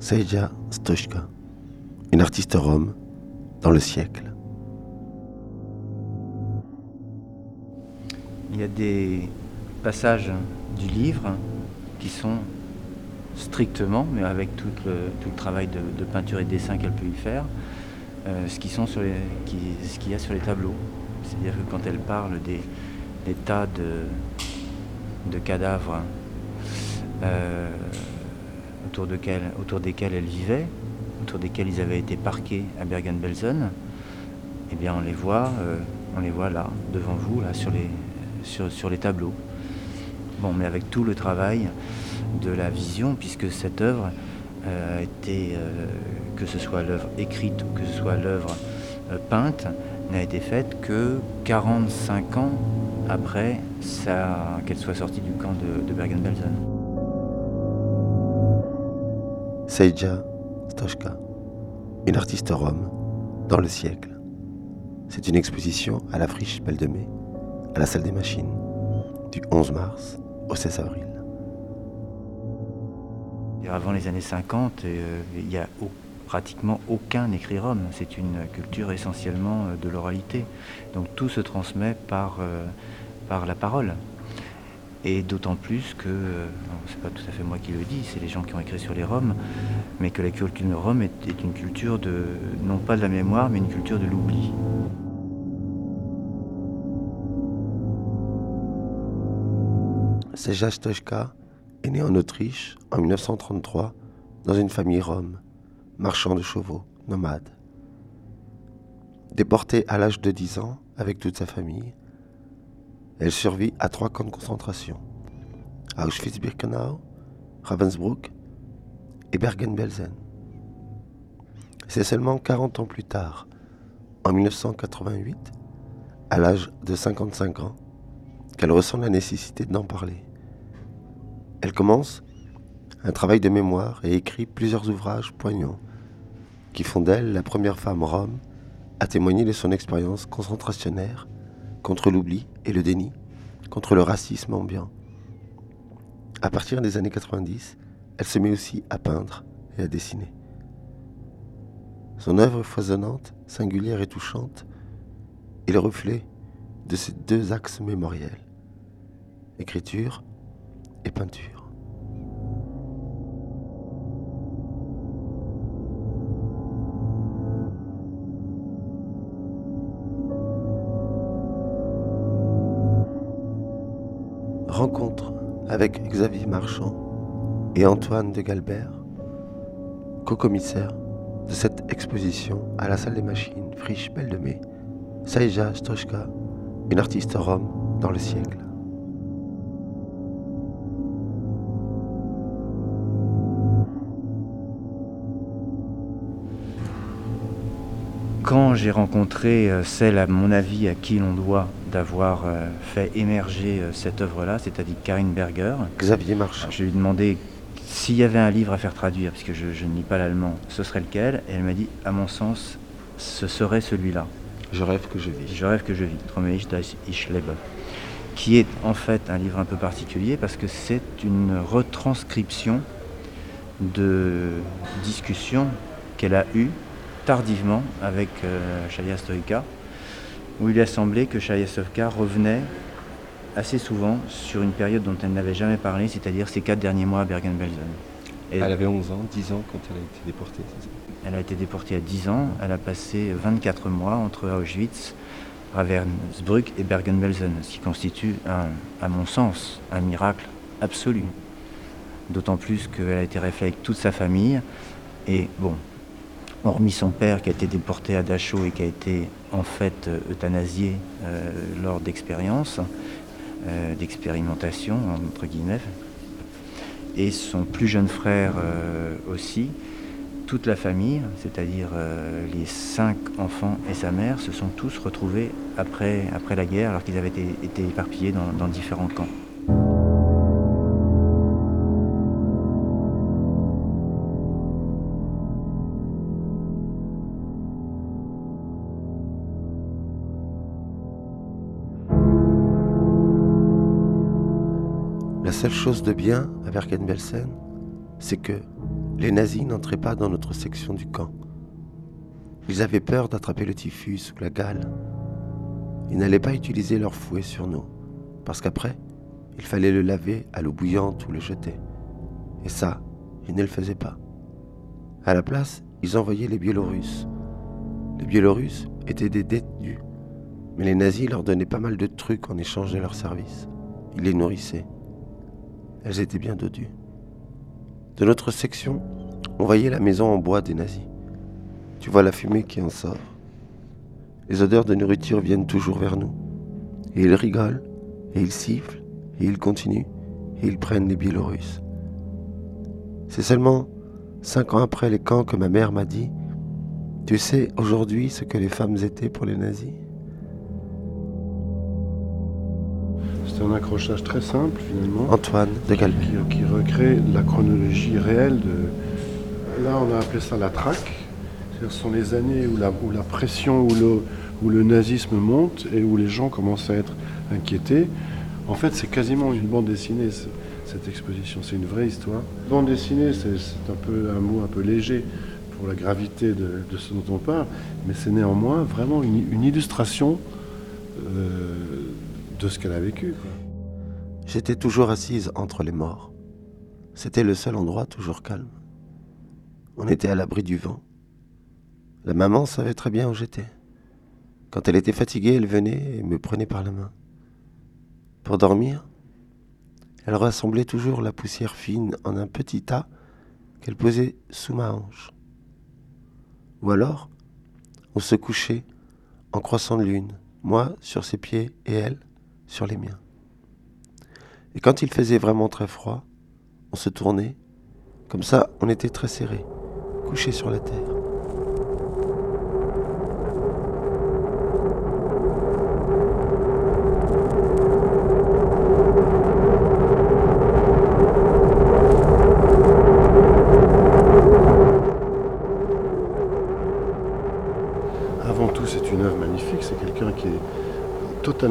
Seija Stochka, une artiste rome dans le siècle. Il y a des passages du livre qui sont strictement, mais avec tout le, travail de, peinture et de dessin qu'elle peut y faire, euh, ce qu'il y a sur les tableaux. C'est-à-dire que quand elle parle des, tas de, de cadavres euh, autour, desquels elle vivait, autour desquels ils avaient été parqués à Bergen-Belsen, eh bien on les voit, euh, on les voit là, devant vous, là, sur les, sur, sur les tableaux. Bon, mais avec tout le travail de la vision, puisque cette œuvre euh, euh, que ce soit l'œuvre écrite ou que ce soit l'œuvre peinte, n'a été faite que 45 ans après qu'elle soit sortie du camp de, Bergen-Belsen. Seija Stochka, une artiste rome dans le siècle. C'est une exposition à la friche Belle de Mai, à la salle des machines, du 11 mars au 16 avril. Avant les années 50, euh, il n'y a pratiquement aucun écrit rome. C'est une culture essentiellement euh, de l'oralité. Donc tout se transmet par, euh, par la parole. Et d'autant plus que, c'est pas tout à fait moi qui le dis, c'est les gens qui ont écrit sur les Roms, mais que la culture de Rome est, est une culture de, non pas de la mémoire, mais une culture de l'oubli. Seja Stochka est né en Autriche en 1933 dans une famille rome, marchand de chevaux, nomade. Déportée à l'âge de 10 ans avec toute sa famille, elle survit à trois camps de concentration Auschwitz-Birkenau, Ravensbrück et Bergen-Belsen. C'est seulement 40 ans plus tard, en 1988, à l'âge de 55 ans, qu'elle ressent la nécessité d'en parler. Elle commence un travail de mémoire et écrit plusieurs ouvrages poignants qui font d'elle la première femme rome à témoigner de son expérience concentrationnaire contre l'oubli et le déni, contre le racisme ambiant. À partir des années 90, elle se met aussi à peindre et à dessiner. Son œuvre foisonnante, singulière et touchante est le reflet de ces deux axes mémoriels, écriture et peinture. Avec Xavier Marchand et Antoine de Galbert, co-commissaire de cette exposition à la salle des machines Friche Belle de Mai, Saïja Stochka, une artiste rome dans le siècle. Quand j'ai rencontré euh, celle, à mon avis, à qui l'on doit d'avoir euh, fait émerger euh, cette œuvre-là, c'est-à-dire Karine Berger. Xavier Marchand. Je lui ai demandé s'il y avait un livre à faire traduire, puisque je, je ne lis pas l'allemand, ce serait lequel? Et elle m'a dit, à mon sens, ce serait celui-là. Je rêve que je vis. Je rêve que je vis, Ich lebe, qui est en fait un livre un peu particulier parce que c'est une retranscription de discussions qu'elle a eues tardivement avec euh, Shaya Stoïka, où il a semblé que Shaya Stoïka revenait assez souvent sur une période dont elle n'avait jamais parlé, c'est-à-dire ses quatre derniers mois à Bergen-Belsen. Elle avait 11 ans, 10 ans quand elle a été déportée, Elle a été déportée à 10 ans, elle a passé 24 mois entre Auschwitz, Ravensbrück et Bergen-Belsen, ce qui constitue, à mon sens, un miracle absolu. D'autant plus qu'elle a été restée avec toute sa famille. Et bon, hormis son père qui a été déporté à Dachau et qui a été en fait euh, euthanasié euh, lors d'expériences, euh, d'expérimentation entre guillemets, et son plus jeune frère aussi, toute la famille, c'est-à-dire les cinq enfants et sa mère, se sont tous retrouvés après, après la guerre alors qu'ils avaient été, éparpillés dans différents camps. La seule chose de bien à Bergen-Belsen, c'est que, les nazis n'entraient pas dans notre section du camp. Ils avaient peur d'attraper le typhus ou la gale. Ils n'allaient pas utiliser leur fouet sur nous, parce qu'après, il fallait le laver à l'eau bouillante ou le jeter. Et ça, ils ne le faisaient pas. À la place, ils envoyaient les Biélorusses. Les Biélorusses étaient des détenus, mais les nazis leur donnaient pas mal de trucs en échange de leurs services. Ils les nourrissaient. Elles étaient bien dodues. De notre section, on voyait la maison en bois des nazis. Tu vois la fumée qui en sort. Les odeurs de nourriture viennent toujours vers nous. Et ils rigolent, et ils sifflent, et ils continuent, et ils prennent les Biélorusses. C'est seulement cinq ans après les camps que ma mère m'a dit Tu sais aujourd'hui ce que les femmes étaient pour les nazis? C'est un accrochage très simple finalement. Antoine de Galvin. Qui, qui, recrée la chronologie réelle de. Là, on a appelé ça la traque. Ce sont les années où la, où la pression, où le, où le nazisme monte et où les gens commencent à être inquiétés. En fait, c'est quasiment une bande dessinée, cette exposition. C'est une vraie histoire. Bande dessinée, c'est un peu un mot un peu léger pour la gravité de, de ce dont on parle, mais c'est néanmoins vraiment une, une illustration euh, de ce qu'elle a vécu. J'étais toujours assise entre les morts. C'était le seul endroit toujours calme. On était à l'abri du vent. La maman savait très bien où j'étais. Quand elle était fatiguée, elle venait et me prenait par la main. Pour dormir, elle rassemblait toujours la poussière fine en un petit tas qu'elle posait sous ma hanche. Ou alors, on se couchait en croissant de lune, moi sur ses pieds et elle sur les miens. Et quand il faisait vraiment très froid, on se tournait, comme ça on était très serrés, couchés sur la terre.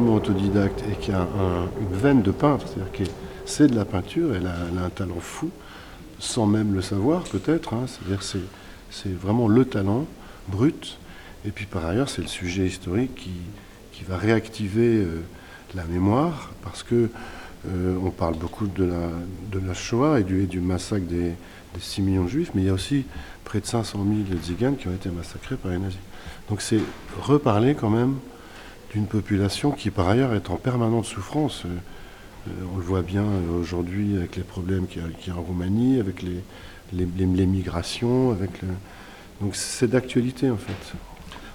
Autodidacte et qui a un, une veine de peintre, c'est-à-dire qui c'est de la peinture, elle a, elle a, un talent fou, sans même le savoir peut-être, hein, c'est-à-dire c'est, vraiment le talent brut, et puis par ailleurs c'est le sujet historique qui, qui va réactiver euh, la mémoire, parce que euh, on parle beaucoup de la, de la Shoah et du, du massacre des, des 6 millions de juifs, mais il y a aussi près de 500 000 tziganes qui ont été massacrés par les nazis. Donc c'est reparler quand même d'une population qui par ailleurs est en permanente souffrance. Euh, on le voit bien aujourd'hui avec les problèmes qu'il y, y, a en Roumanie, avec les, les, les, les migrations, avec le... donc c'est d'actualité en fait.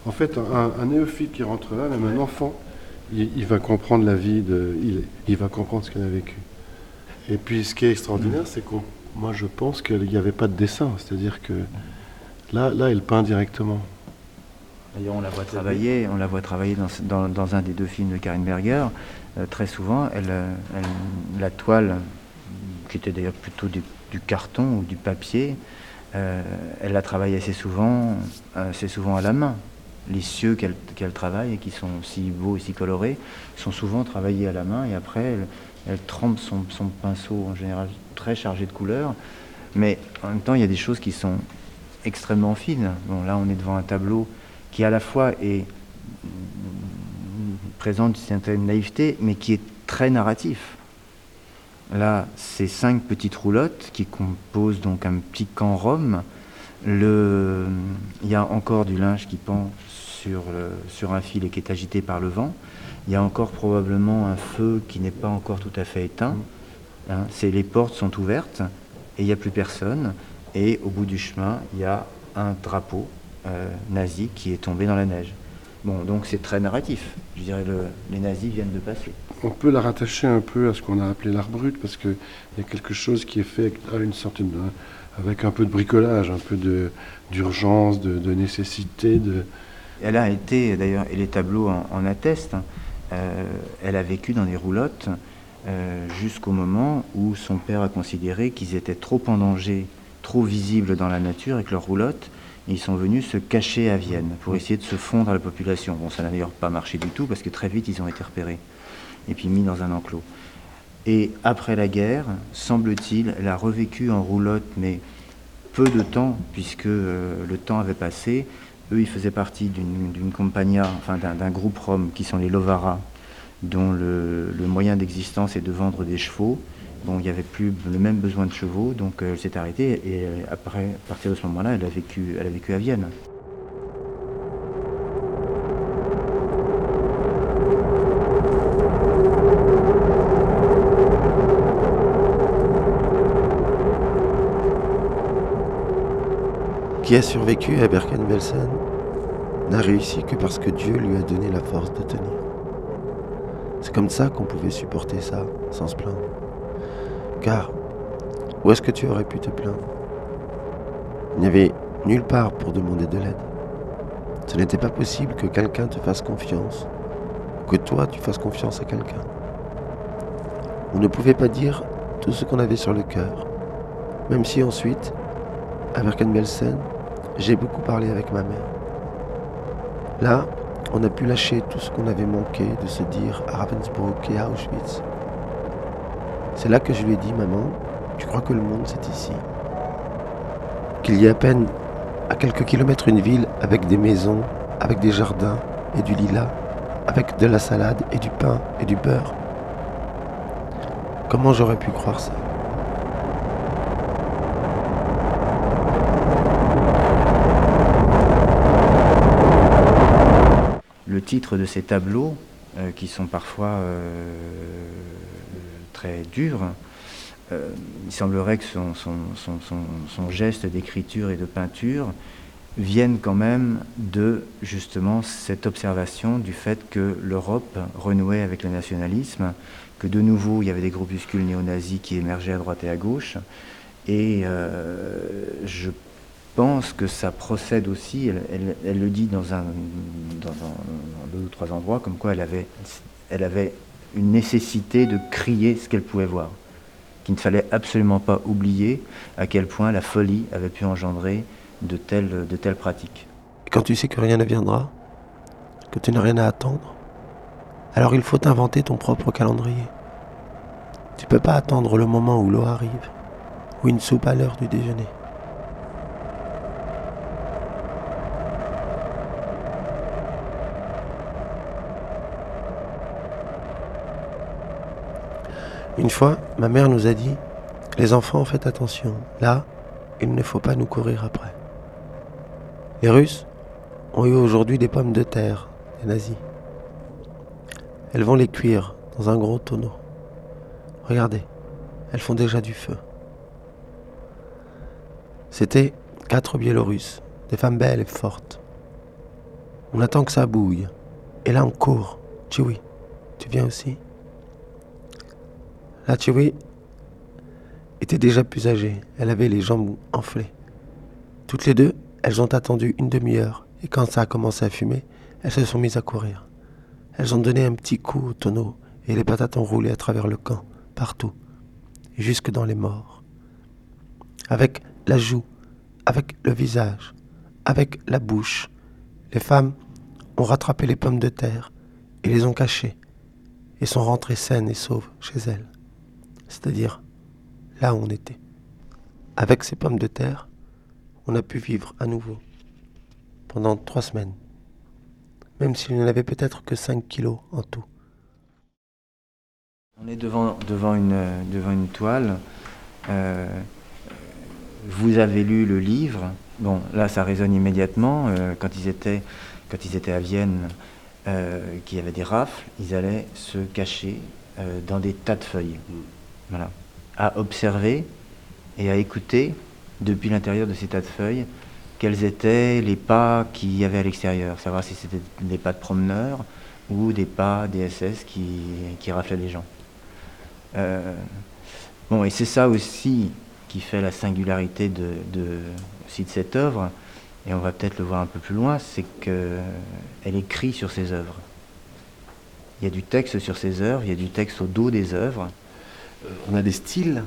En fait, un, un, néophyte qui rentre là, même un enfant, il, il va comprendre la vie, de, il, il va comprendre ce qu'il a vécu. Et puis ce qui est extraordinaire, c'est que moi je pense qu'il n'y avait pas de dessin, c'est-à-dire que là, là, il peint directement. D'ailleurs, on la voit travailler, on la voit travailler dans, un des deux films de Karine Berger. Euh, très souvent, elle, elle, la toile, qui était d'ailleurs plutôt du, carton ou du papier, euh, elle la travaille assez souvent, assez souvent à la main. Les cieux qu'elle qu travaille et qui sont si beaux et si colorés sont souvent travaillés à la main et après elle, trempe son, pinceau en général très chargé de couleurs. Mais en même temps, il y a des choses qui sont extrêmement fines. Là, on est devant un tableau qui à la fois présente une certaine naïveté, mais qui est très narratif. Là, ces cinq petites roulottes qui composent donc un petit camp rome. Il y a encore du linge qui pend sur, un fil et qui est agité par le vent. Il y a encore probablement un feu qui n'est pas encore tout à fait éteint. Hein, les portes sont ouvertes et il n'y a plus personne. Et au bout du chemin, il y a un drapeau nazi qui est tombé dans la neige. Bon, donc c'est très narratif. Je dirais le, les nazis viennent de passer. On peut la rattacher un peu à ce qu'on a appelé l'art brut parce qu'il y a quelque chose qui est fait à une certaine, avec un peu de bricolage, un peu d'urgence, de, de, de, nécessité. De... Elle a été, d'ailleurs, et les tableaux en, en attestent, hein, euh, elle a vécu dans des roulottes euh, jusqu'au moment où son père a considéré qu'ils étaient trop en danger, trop visibles dans la nature et que leurs roulottes ils sont venus se cacher à Vienne pour essayer de se fondre à la population. Bon, ça n'a d'ailleurs pas marché du tout parce que très vite ils ont été repérés et puis mis dans un enclos. Et après la guerre, semble-t-il, elle a revécu en roulotte, mais peu de temps, puisque le temps avait passé. Eux, ils faisaient partie d'une compagnie, enfin d'un groupe rom qui sont les Lovara, dont le, moyen d'existence est de vendre des chevaux. Bon, il n'y avait plus le même besoin de chevaux, donc elle s'est arrêtée et après, à partir de ce moment-là, elle, a vécu, elle a à Vienne. qui a survécu à Bergen-Belsen n'a réussi que parce que Dieu lui a donné la force de tenir. C'est comme ça qu'on pouvait supporter ça sans se plaindre. Car où est-ce que tu aurais pu te plaindre? Il n'y avait nulle part pour demander de l'aide. Ce n'était pas possible que quelqu'un te fasse confiance, que toi tu fasses confiance à quelqu'un. On ne pouvait pas dire tout ce qu'on avait sur le cœur, même si ensuite, à Berken-Belsen, j'ai beaucoup parlé avec ma mère. Là, on a pu lâcher tout ce qu'on avait manqué de se dire à Ravensbrück et à Auschwitz. C'est là que je lui ai dit, maman, tu crois que le monde c'est ici? Qu'il y a à peine à quelques kilomètres une ville avec des maisons, avec des jardins et du lilas, avec de la salade et du pain et du beurre. Comment j'aurais pu croire ça? Titre de ces tableaux, euh, qui sont parfois euh, durs, euh, il semblerait que son, son geste d'écriture et de peinture vienne quand même de justement cette observation du fait que l'Europe renouait avec le nationalisme, que de nouveau il y avait des groupuscules néo-nazis qui émergeaient à droite et à gauche. Et je pense que ça procède aussi, elle, le dit dans, un, dans, deux ou trois endroits, comme quoi elle avait, elle avait une nécessité de crier ce qu'elle pouvait voir, qu'il ne fallait absolument pas oublier à quel point la folie avait pu engendrer de telles, de telles pratiques. quand tu sais que rien ne viendra, que tu n'as rien à attendre, alors il faut inventer ton propre calendrier. Tu peux pas attendre le moment où l'eau arrive, ou une soupe à l'heure du déjeuner. Une fois, ma mère nous a dit Les enfants, faites attention. Là, il ne faut pas nous courir après. Les Russes ont eu aujourd'hui des pommes de terre, des nazis. Elles vont les cuire dans un gros tonneau. Regardez, elles font déjà du feu. C'était quatre Biélorusses, des femmes belles et fortes. On attend que ça bouille. Et là, on court. oui, tu viens aussi? La Chewie était déjà plus âgée. Elle avait les jambes enflées. Toutes les deux, elles ont attendu une demi-heure. Et quand ça a commencé à fumer, elles se sont mises à courir. Elles ont donné un petit coup au tonneau et les patates ont roulé à travers le camp, partout, jusque dans les morts. Avec la joue, avec le visage, avec la bouche, les femmes ont rattrapé les pommes de terre et les ont cachées et sont rentrées saines et sauves chez elles c'est-à-dire là où on était. Avec ces pommes de terre, on a pu vivre à nouveau pendant trois semaines, même s'il n'y en avait peut-être que 5 kilos en tout. On est devant, une, toile. Euh, vous avez lu le livre. Bon, là, ça résonne immédiatement. Euh, quand, ils étaient, quand ils étaient à Vienne, euh, qu'il y avait des rafles, ils allaient se cacher dans des tas de feuilles à observer et à écouter depuis l'intérieur de ces tas de feuilles quels étaient les pas qu'il y avait à l'extérieur, savoir si c'était des pas de promeneurs ou des pas des SS qui, raflaient les gens. Euh, bon, et c'est ça aussi qui fait la singularité de, de, de cette œuvre, et on va peut-être le voir un peu plus loin, c'est qu'elle écrit sur ses œuvres. Il y a du texte sur ses œuvres, il y a du texte au dos des œuvres, on a des styles,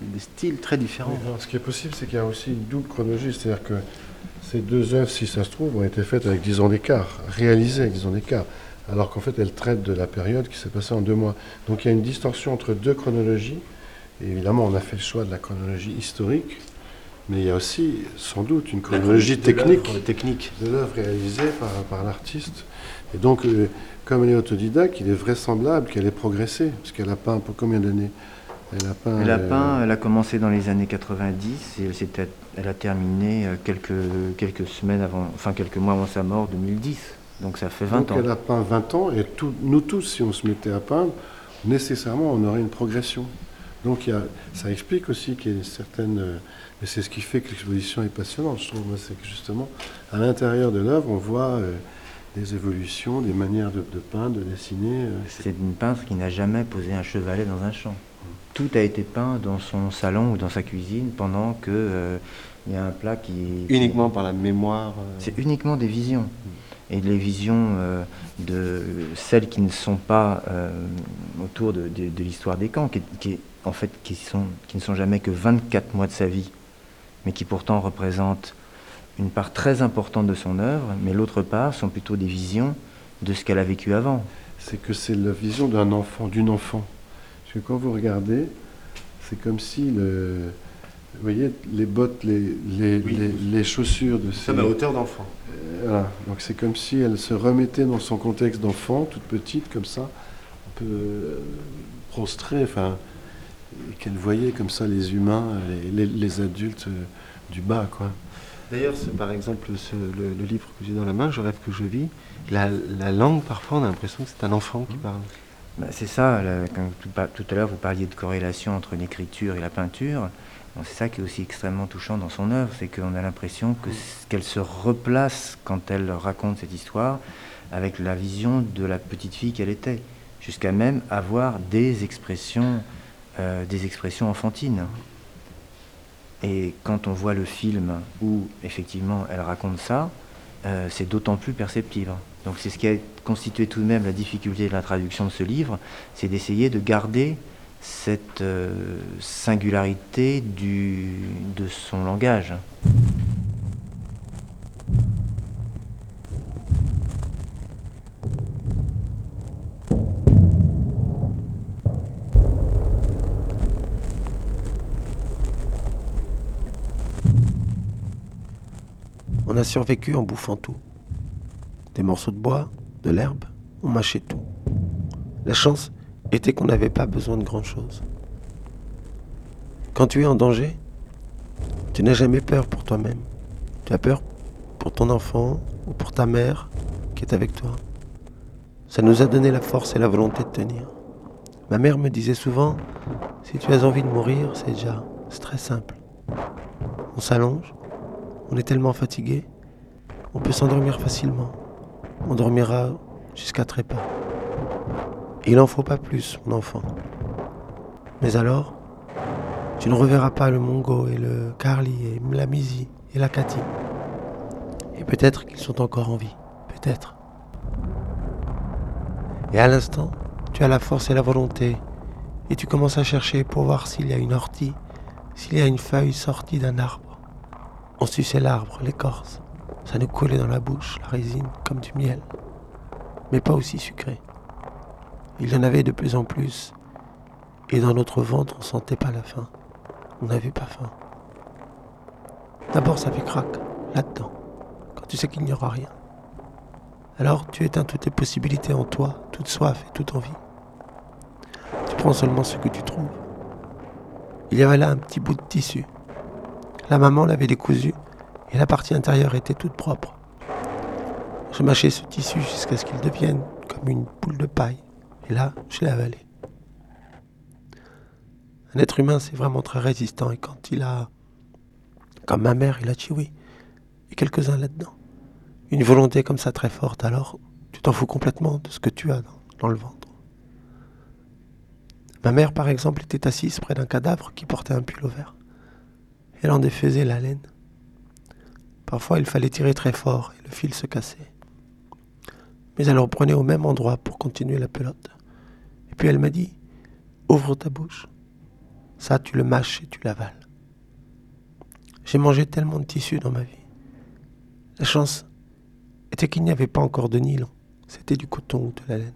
des styles très différents. ce qui est possible, c'est qu'il y a aussi une double chronologie, c'est-à-dire que ces deux œuvres, si ça se trouve, ont été faites avec 10 ans d'écart, réalisées avec 10 ans d'écart, alors qu'en fait, elles traitent de la période qui s'est passée en deux mois. Donc il y a une distorsion entre deux chronologies. Et évidemment, on a fait le choix de la chronologie historique, Mais il y a aussi, sans doute, une chronologie technique, technique de l'œuvre réalisée par, par l'artiste. Et donc, euh, comme elle est autodidacte, il est vraisemblable qu'elle ait progressé, parce qu'elle a peint pour combien d'années? Elle a peint. Elle a, peint, elle a commencé dans les années 90 et elle, elle a terminé euh, quelques, quelques semaines avant, enfin quelques mois avant sa mort, 2010. Donc ça fait 20 donc ans. Elle a peint 20 ans et nous tous, si on se mettait à peindre, nécessairement on aurait une progression. Donc il y a, ça explique aussi qu'il y a une certaine. Euh, et c'est ce qui fait que l'exposition est passionnante, je trouve. C'est que justement, à l'intérieur de l'œuvre, on voit des évolutions, des manières de, peindre, de dessiner. Euh, c'est une peintre qui n'a jamais posé un chevalet dans un champ. Tout a été peint dans son salon ou dans sa cuisine pendant que euh, il y a un plat qui uniquement par la mémoire. Euh. C'est uniquement des visions et les visions de celles qui ne sont pas autour de, l'histoire des camps, qui, en fait qui sont qui ne sont jamais que 24 mois de sa vie, mais qui pourtant représentent une part très importante de son œuvre, mais l'autre part sont plutôt des visions de ce qu'elle a vécu avant. C'est que c'est la vision d'un enfant, d'une enfant. Parce que quand vous regardez, c'est comme si le, vous voyez les bottes, les, les, les, chaussures de ces... à hauteur d'enfant. Euh, voilà. Donc c'est comme si elle se remettait dans son contexte d'enfant, toute petite comme ça, un peu euh, prostrée, enfin, qu'elle voyait comme ça les humains, les, adultes euh, du bas, quoi. D'ailleurs, par exemple, le, livre que j'ai dans la main, Je rêve que je vis, la, langue, parfois, on a l'impression que c'est un enfant qui mmh. parle. Bah, c'est ça, quand tout, à l'heure vous parliez de corrélation entre l'écriture et la peinture. C'est ça qui est aussi extrêmement touchant dans son œuvre, c'est qu'on a l'impression mmh. qu'elle se replace quand elle raconte cette histoire avec la vision de la petite fille qu'elle était, jusqu'à même avoir des expressions, euh, des expressions enfantines. Et quand on voit le film où effectivement elle raconte ça, euh, c'est d'autant plus perceptible. Donc c'est ce qui a constitué tout de même la difficulté de la traduction de ce livre, c'est d'essayer de garder cette euh, singularité de son langage. A survécu en bouffant tout. Des morceaux de bois, de l'herbe, on mâchait tout. La chance était qu'on n'avait pas besoin de grand-chose. Quand tu es en danger, tu n'as jamais peur pour toi-même. Tu as peur pour ton enfant ou pour ta mère qui est avec toi. Ça nous a donné la force et la volonté de tenir. Ma mère me disait souvent, si tu as envie de mourir, c'est déjà, c'est très simple. On s'allonge, on est tellement fatigué, on peut s'endormir facilement. On dormira jusqu'à trépas. Il n'en faut pas plus, mon enfant. Mais alors, tu ne reverras pas le Mongo et le Carly et la Misi et la Cathy. Et peut-être qu'ils sont encore en vie. Peut-être. Et à l'instant, tu as la force et la volonté. Et tu commences à chercher pour voir s'il y a une ortie, s'il y a une feuille sortie d'un arbre. On suçait l'arbre, l'écorce. Ça nous collait dans la bouche, la résine, comme du miel. Mais pas aussi sucré. Il y en avait de plus en plus. Et dans notre ventre, on sentait pas la faim. On n'avait pas faim. D'abord, ça fait crac, là-dedans, quand tu sais qu'il n'y aura rien. Alors, tu éteins toutes tes possibilités en toi, toute soif et toute envie. Tu prends seulement ce que tu trouves. Il y avait là un petit bout de tissu, la maman l'avait décousu et la partie intérieure était toute propre. Je mâchais ce tissu jusqu'à ce qu'il devienne comme une boule de paille. Et là, je l'ai avalé. Un être humain, c'est vraiment très résistant. Et quand il a, comme ma mère, il a oui, et quelques-uns là-dedans, une volonté comme ça très forte, alors tu t'en fous complètement de ce que tu as dans le ventre. Ma mère, par exemple, était assise près d'un cadavre qui portait un pull au vert. Elle en défaisait la laine. Parfois, il fallait tirer très fort et le fil se cassait. Mais elle reprenait au même endroit pour continuer la pelote. Et puis elle m'a dit Ouvre ta bouche. Ça, tu le mâches et tu l'avales. J'ai mangé tellement de tissu dans ma vie. La chance était qu'il n'y avait pas encore de nylon. C'était du coton ou de la laine.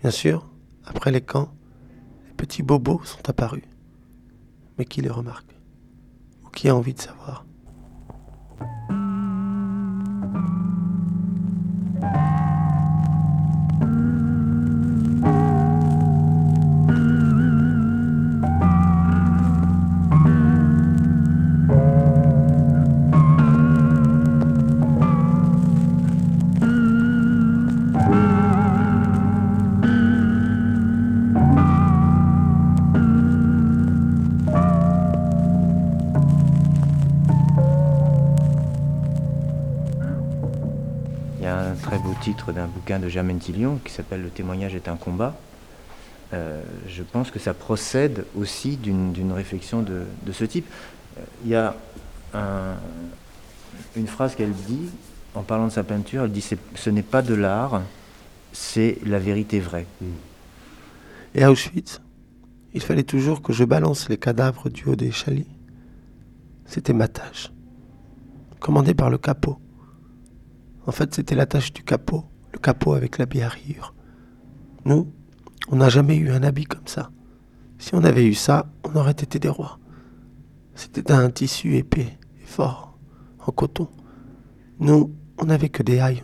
Bien sûr, après les camps, les petits bobos sont apparus. Mais qui les remarque? Qui a envie de savoir? Thank you. Titre d'un bouquin de Germaine Tillion qui s'appelle Le témoignage est un combat. Euh, je pense que ça procède aussi d'une réflexion de, ce type. Il y a une phrase qu'elle dit en parlant de sa peinture, elle dit ce n'est pas de l'art, c'est la vérité vraie. Et à Auschwitz, il fallait toujours que je balance les cadavres du haut des chalets. C'était ma tâche, commandée par le capot. En fait, c'était la tâche du capot, le capot avec l'habit à. Nous, on n'a jamais eu un habit comme ça. Si on avait eu ça, on aurait été des rois. C'était un tissu épais et fort, en coton. Nous, on n'avait que des haillons.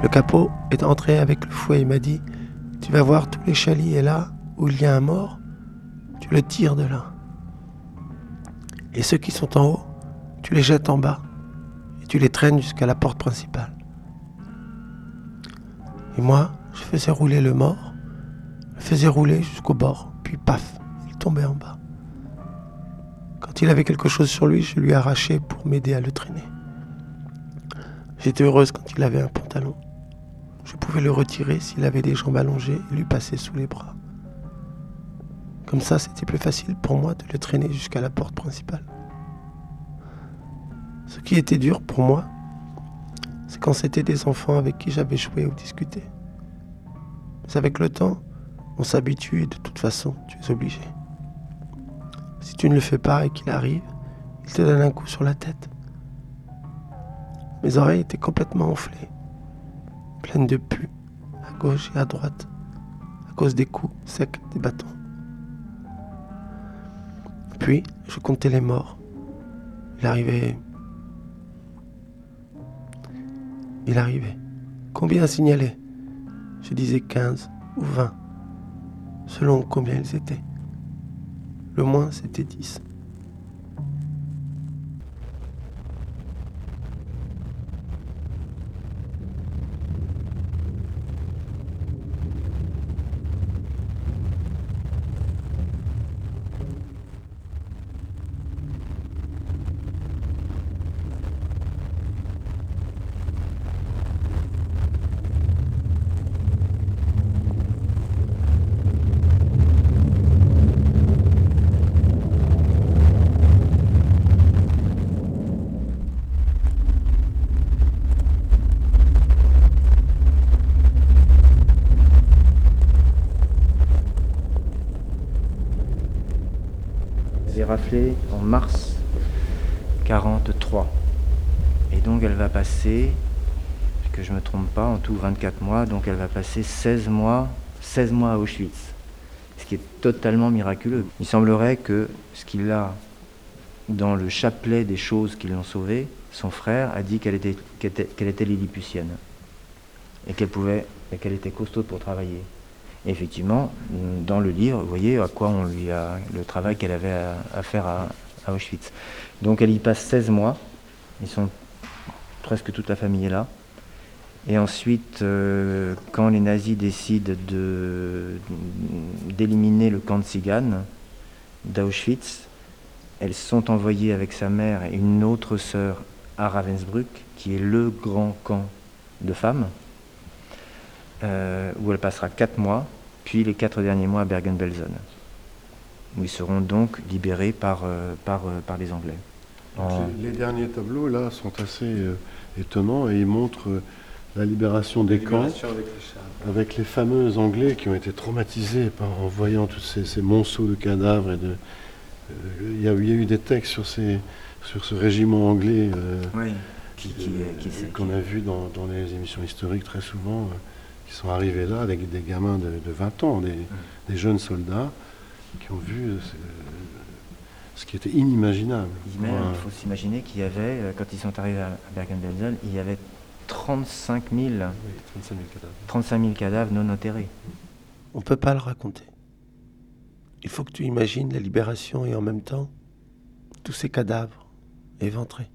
Le capot est entré avec le fouet et m'a dit Tu vas voir tous les chaliers là où il y a un mort, tu le tires de là. Et ceux qui sont en haut, tu les jettes en bas et tu les traînes jusqu'à la porte principale. Et moi, je faisais rouler le mort, le faisais rouler jusqu'au bord, puis paf, il tombait en bas. Quand il avait quelque chose sur lui, je lui arrachais pour m'aider à le traîner. J'étais heureuse quand il avait un pantalon. Je pouvais le retirer s'il avait des jambes allongées et lui passer sous les bras. Comme ça, c'était plus facile pour moi de le traîner jusqu'à la porte principale. Ce qui était dur pour moi, c'est quand c'était des enfants avec qui j'avais joué ou discuté. Mais avec le temps, on s'habitue et de toute façon, tu es obligé. Si tu ne le fais pas et qu'il arrive, il te donne un coup sur la tête. Mes oreilles étaient complètement enflées, pleines de pus, à gauche et à droite, à cause des coups secs des bâtons. Puis, je comptais les morts. Il arrivait Il arrivait. Combien signalait Je disais 15 ou 20, selon combien ils étaient. Le moins, c'était 10. en mars 43. Et donc elle va passer, que je ne me trompe pas, en tout 24 mois, donc elle va passer 16 mois, 16 mois à Auschwitz. Ce qui est totalement miraculeux. Il semblerait que ce qu'il a dans le chapelet des choses qui l'ont sauvée, son frère a dit qu'elle était, qu'elle était, lilliputienne et qu'elle pouvait, et qu'elle était costaud pour travailler effectivement, dans le livre, vous voyez à quoi on lui a le travail qu'elle avait à, faire à, Auschwitz. Donc elle y passe 16 mois. Ils sont presque toute la famille est là. Et ensuite, euh, quand les nazis décident d'éliminer le camp de Sigan d'Auschwitz, elles sont envoyées avec sa mère et une autre sœur à Ravensbrück, qui est le grand camp de femmes, euh, où elle passera 4 mois puis les quatre derniers mois à Bergen-Belsen, où ils seront donc libérés par, euh, par, euh, par les Anglais. Les, derniers tableaux là sont assez euh, étonnants et ils montrent la libération des camps avec les, fameux Anglais qui ont été traumatisés par, en voyant tous ces, monceaux de cadavres. Et de, il, y a, eu des textes sur, ces, sur ce régiment anglais qu'on a vu dans, dans, les émissions historiques très souvent qui sont arrivés là avec des gamins de, 20 ans, des, jeunes soldats, qui ont vu euh, ce qui était inimaginable. Il faut s'imaginer qu'il y avait, euh, quand ils sont arrivés à Bergen-Belsen, il y avait 35 000, 35 000 cadavres non enterrés. On ne peut pas le raconter. Il faut que tu imagines la libération et en même temps tous ces cadavres éventrés.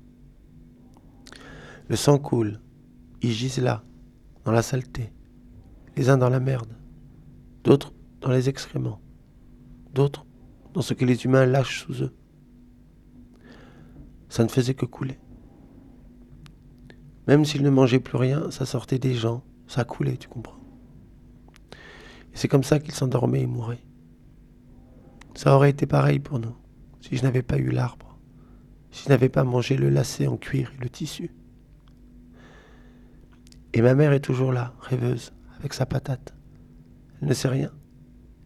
Le sang coule, ils gisent là, dans la saleté, les uns dans la merde, d'autres dans les excréments, d'autres dans ce que les humains lâchent sous eux. Ça ne faisait que couler. Même s'ils ne mangeaient plus rien, ça sortait des gens, ça coulait, tu comprends. Et c'est comme ça qu'ils s'endormaient et mouraient. Ça aurait été pareil pour nous, si je n'avais pas eu l'arbre, si je n'avais pas mangé le lacet en cuir et le tissu. Et ma mère est toujours là, rêveuse, avec sa patate. Elle ne sait rien.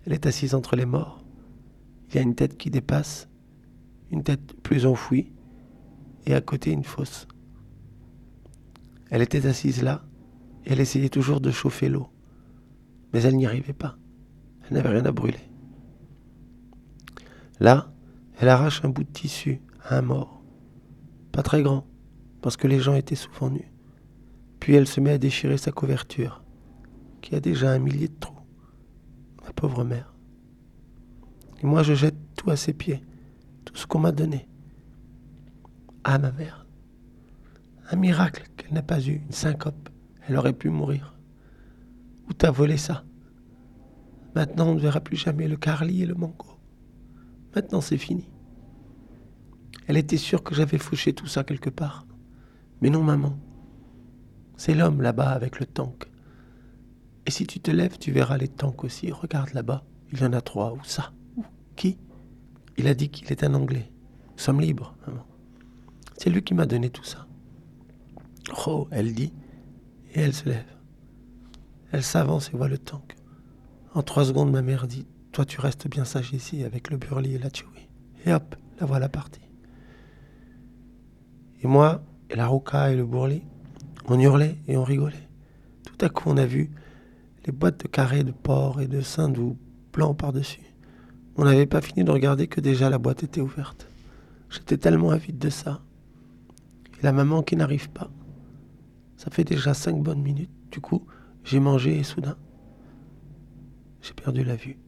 Elle est assise entre les morts. Il y a une tête qui dépasse, une tête plus enfouie, et à côté une fosse. Elle était assise là, et elle essayait toujours de chauffer l'eau. Mais elle n'y arrivait pas. Elle n'avait rien à brûler. Là, elle arrache un bout de tissu à un mort. Pas très grand, parce que les gens étaient souvent nus. Puis elle se met à déchirer sa couverture, qui a déjà un millier de trous. Ma pauvre mère. Et moi, je jette tout à ses pieds, tout ce qu'on m'a donné. Ah, ma mère. Un miracle qu'elle n'a pas eu, une syncope. Elle aurait pu mourir. Où t'as volé ça? Maintenant, on ne verra plus jamais le carly et le mango. Maintenant, c'est fini. Elle était sûre que j'avais fauché tout ça quelque part. Mais non, maman. C'est l'homme là-bas avec le tank. Et si tu te lèves, tu verras les tanks aussi. Regarde là-bas, il y en a trois. Où ça? Qui Il a dit qu'il est un Anglais. Sommes libres. C'est lui qui m'a donné tout ça. Oh, elle dit, et elle se lève. Elle s'avance et voit le tank. En trois secondes, ma mère dit Toi, tu restes bien sage ici avec le burli et la chewie. Et hop, la voilà partie. Et moi, et la rouka et le bourli, on hurlait et on rigolait. Tout à coup, on a vu les boîtes de carrés de porc et de saindoux blancs par-dessus. On n'avait pas fini de regarder que déjà la boîte était ouverte. J'étais tellement avide de ça. Et la maman qui n'arrive pas. Ça fait déjà cinq bonnes minutes. Du coup, j'ai mangé et soudain, j'ai perdu la vue.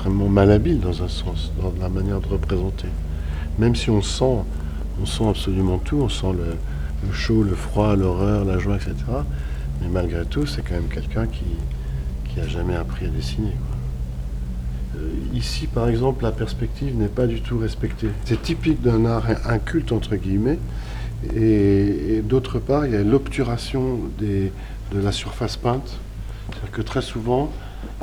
Extrêmement malhabile dans un sens, dans la manière de représenter. Même si on sent, on sent absolument tout, on sent le, chaud, le froid, l'horreur, la joie, etc. Mais malgré tout, c'est quand même quelqu'un qui, qui a jamais appris à dessiner. Euh, ici, par exemple, la perspective n'est pas du tout respectée. C'est typique d'un art inculte, entre guillemets. Et, d'autre part, il y a l'obturation de la surface peinte. C'est-à-dire que très souvent,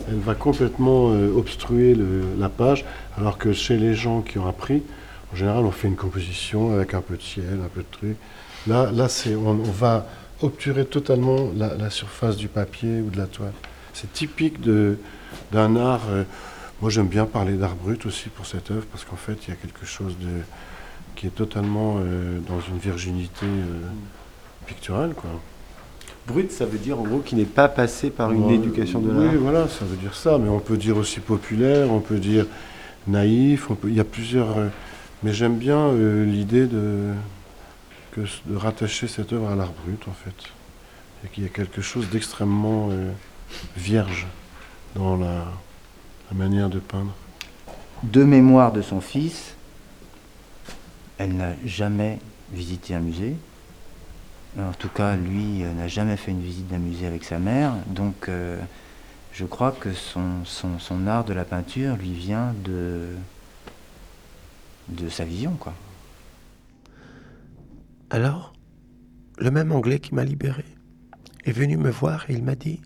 elle va complètement euh, obstruer la page, alors que chez les gens qui ont appris, en général, on fait une composition avec un peu de ciel, un peu de truc. Là, on, va obturer totalement la, surface du papier ou de la toile. C'est typique d'un art. Euh, moi, j'aime bien parler d'art brut aussi pour cette œuvre, parce qu'en fait, il y a quelque chose qui est totalement euh, dans une virginité picturale. Brut, ça veut dire en gros qui n'est pas passé par une éducation de l'art. Oui, voilà, ça veut dire ça. Mais on peut dire aussi populaire, on peut dire naïf. On peut, il y a plusieurs. Euh, mais j'aime bien euh, l'idée de, que, de rattacher cette œuvre à l'art brut, en fait. Et qu'il y a quelque chose d'extrêmement euh, vierge dans la, la manière de peindre. De mémoire de son fils, elle n'a jamais visité un musée. En tout cas, lui euh, n'a jamais fait une visite d'un musée avec sa mère, donc euh, je crois que son, art de la peinture lui vient de, sa vision. Alors, le même Anglais qui m'a libéré est venu me voir et il m'a dit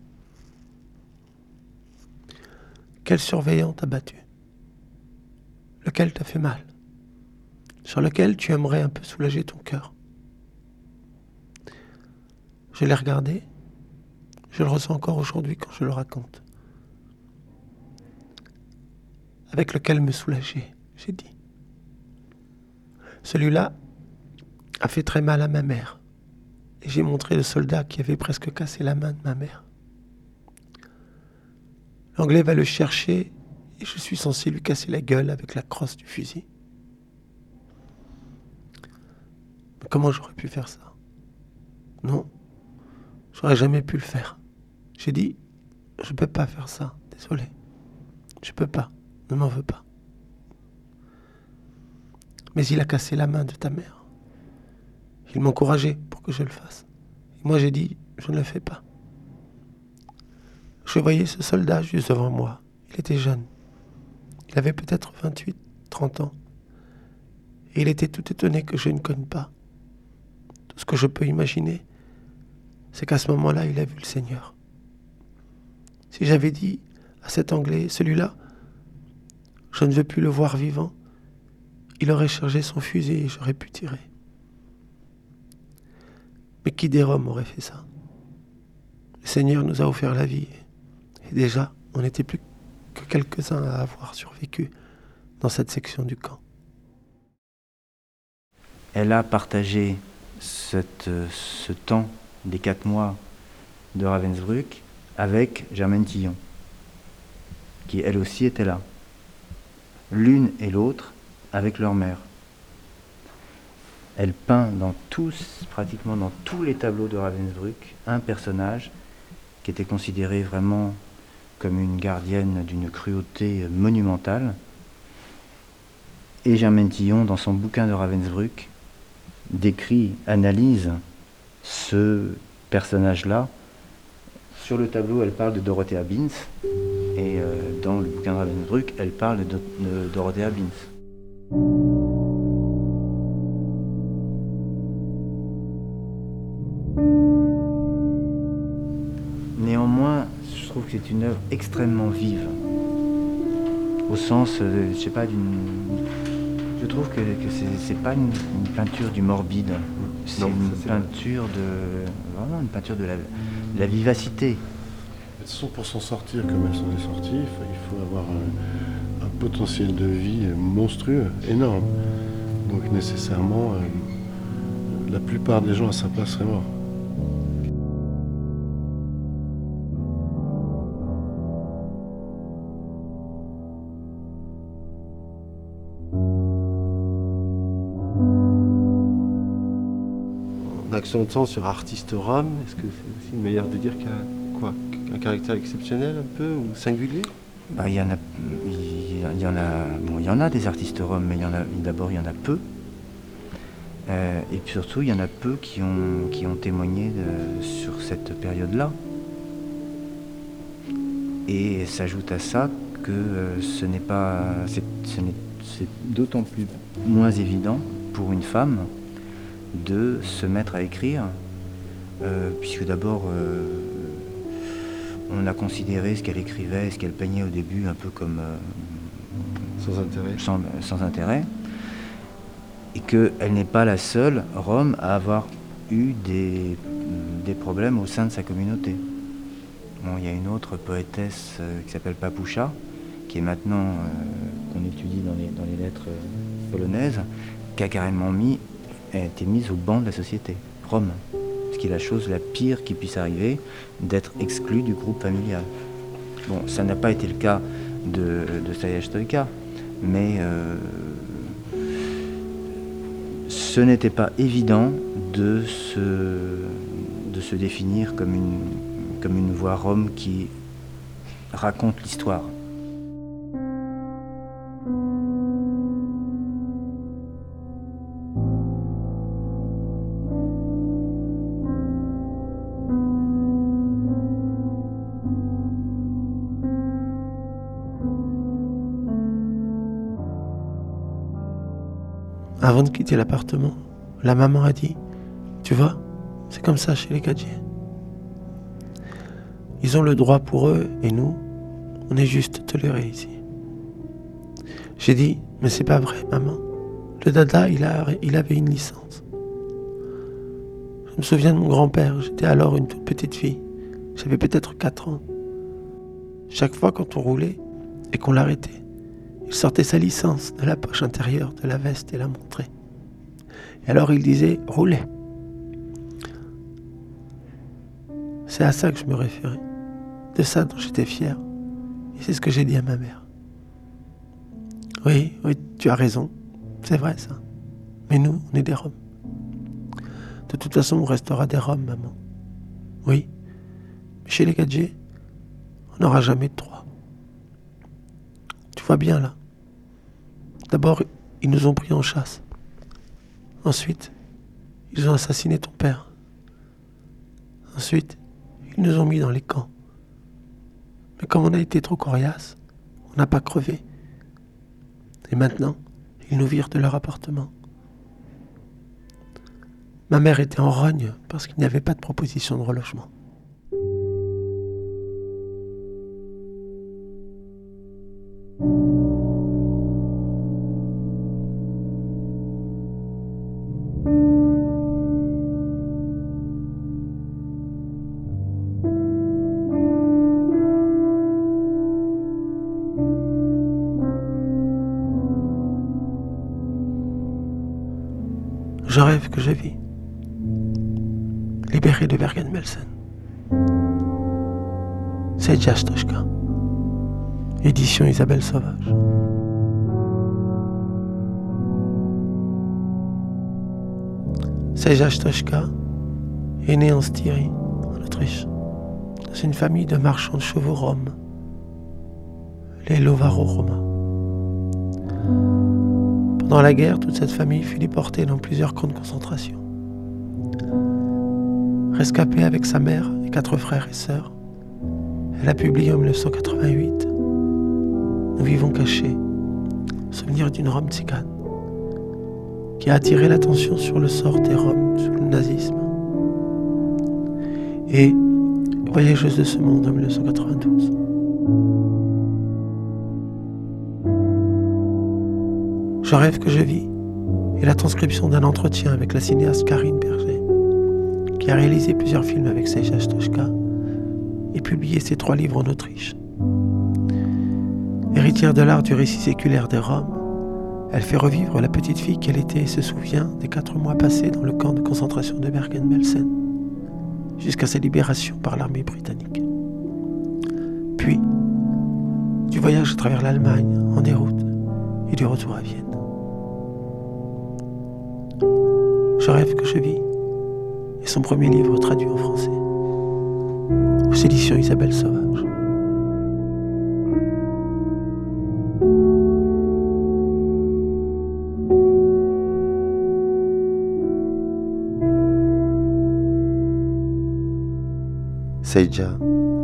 Quel surveillant t'a battu? Lequel t'a fait mal? Sur lequel tu aimerais un peu soulager ton cœur? Je l'ai regardé, je le ressens encore aujourd'hui quand je le raconte. Avec lequel me soulager, j'ai dit. Celui-là a fait très mal à ma mère. Et j'ai montré le soldat qui avait presque cassé la main de ma mère. L'anglais va le chercher et je suis censé lui casser la gueule avec la crosse du fusil. Mais comment j'aurais pu faire ça? Non, j'aurais jamais pu le faire. J'ai dit, je peux pas faire ça, désolé. Je peux pas, ne m'en veux pas. Mais il a cassé la main de ta mère. Il m'encourageait pour que je le fasse. Et moi j'ai dit, je ne le fais pas. Je voyais ce soldat juste devant moi. Il était jeune. Il avait peut-être 28, 30 ans. Et il était tout étonné que je ne connais pas. Tout ce que je peux imaginer, c'est qu'à ce moment-là, il a vu le Seigneur. Si j'avais dit à cet Anglais, celui-là, je ne veux plus le voir vivant, il aurait chargé son fusil et j'aurais pu tirer. Mais qui des Roms aurait fait ça? Le Seigneur nous a offert la vie. Et déjà, on n'était plus que quelques-uns à avoir survécu dans cette section du camp. Elle a partagé ce temps des quatre mois de Ravensbrück avec Germaine Tillon, qui elle aussi était là. L'une et l'autre avec leur mère. Elle peint dans tous, pratiquement dans tous les tableaux de Ravensbrück, un personnage qui était considéré vraiment comme une gardienne d'une cruauté monumentale. Et Germaine Tillon, dans son bouquin de Ravensbrück, décrit, analyse ce personnage-là. Sur le tableau, elle parle de Dorothea Bins, et euh, dans le bouquin de Ravensbrück, elle parle de, de Dorothea Bins. Néanmoins, je trouve que c'est une œuvre extrêmement vive, au sens, euh, je sais pas, d'une. Je trouve que, que c'est pas une, une, peinture du morbide, c'est une peinture de. Vraiment une peinture de la, de la vivacité. De toute façon, pour s'en sortir comme elles sont sorties, il faut avoir un, un, potentiel de vie monstrueux, énorme. Donc nécessairement, euh, la plupart des gens à sa place seraient morts. De temps sur artiste rome, est-ce que c'est aussi une manière de dire qu'il a quoi Un caractère exceptionnel un peu ou singulier? Bah, il, y en a, il y en a, bon, il y en a des artistes roms, mais d'abord il y en a peu. Euh, et puis surtout, il y en a peu qui ont, qui ont témoigné de, sur cette période-là. Et s'ajoute à ça que euh, ce n'est pas, c'est d'autant plus moins évident pour une femme de se mettre à écrire, euh, puisque d'abord euh, on a considéré ce qu'elle écrivait, ce qu'elle peignait au début un peu comme euh, sans intérêt. Sans, sans intérêt, et qu'elle n'est pas la seule Rome à avoir eu des, des, problèmes au sein de sa communauté. Bon, il y a une autre poétesse qui s'appelle Papoucha, qui est maintenant, qu'on étudie dans les, dans les lettres polonaises, qui a carrément mis a été mise au banc de la société, Rome. Ce qui est la chose la pire qui puisse arriver, d'être exclu du groupe familial. Bon, ça n'a pas été le cas de, de Saya Stoïka, mais euh, ce n'était pas évident de se, de se définir comme une, comme une voix Rome qui raconte l'histoire. Avant de quitter l'appartement, la maman a dit Tu vois, c'est comme ça chez les Gadjiens. Ils ont le droit pour eux et nous, on est juste tolérés ici. J'ai dit Mais c'est pas vrai, maman. Le dada, il, il avait une licence. Je me souviens de mon grand-père, j'étais alors une toute petite fille. J'avais peut-être 4 ans. Chaque fois quand on roulait et qu'on l'arrêtait, il sortait sa licence de la poche intérieure de la veste et la montrait. Et alors il disait roulez. C'est à ça que je me référais, de ça dont j'étais fier. Et c'est ce que j'ai dit à ma mère. Oui, oui, tu as raison, c'est vrai ça. Mais nous, on est des Roms. De toute façon, on restera des Roms, maman. Oui, chez les gadgets, on n'aura jamais de trois. Tu vois bien là. D'abord, ils nous ont pris en chasse. Ensuite, ils ont assassiné ton père. Ensuite, ils nous ont mis dans les camps. Mais comme on a été trop coriace, on n'a pas crevé. Et maintenant, ils nous virent de leur appartement. Ma mère était en rogne parce qu'il n'y avait pas de proposition de relogement. C'est. Édition Isabelle Sauvage. Seja Stoshka est né en Styrie, en Autriche, dans une famille de marchands de chevaux roms, les Lovaro-Roma. Pendant la guerre, toute cette famille fut déportée dans plusieurs camps de concentration. Rescapée avec sa mère et quatre frères et sœurs, elle a publié en 1988 Nous vivons cachés, souvenir d'une Rome tzigane, qui a attiré l'attention sur le sort des Roms sous le nazisme. Et Voyageuse de ce monde en 1992. Je rêve que je vis et la transcription d'un entretien avec la cinéaste Karine Berger, qui a réalisé plusieurs films avec Seja Stoshka et publié ses trois livres en Autriche. Héritière de l'art du récit séculaire des Roms, elle fait revivre la petite fille qu'elle était et se souvient des quatre mois passés dans le camp de concentration de Bergen-Belsen, jusqu'à sa libération par l'armée britannique. Puis, du voyage à travers l'Allemagne en déroute et du retour à Vienne. Je rêve que je vis, et son premier livre traduit en français, aux éditions Isabelle Sauvage. Seija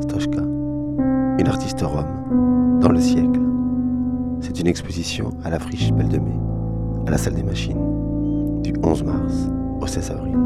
Stoshka, une artiste rome dans le siècle. C'est une exposition à la friche Belle de Mai, à la salle des machines, du 11 mars au 16 avril.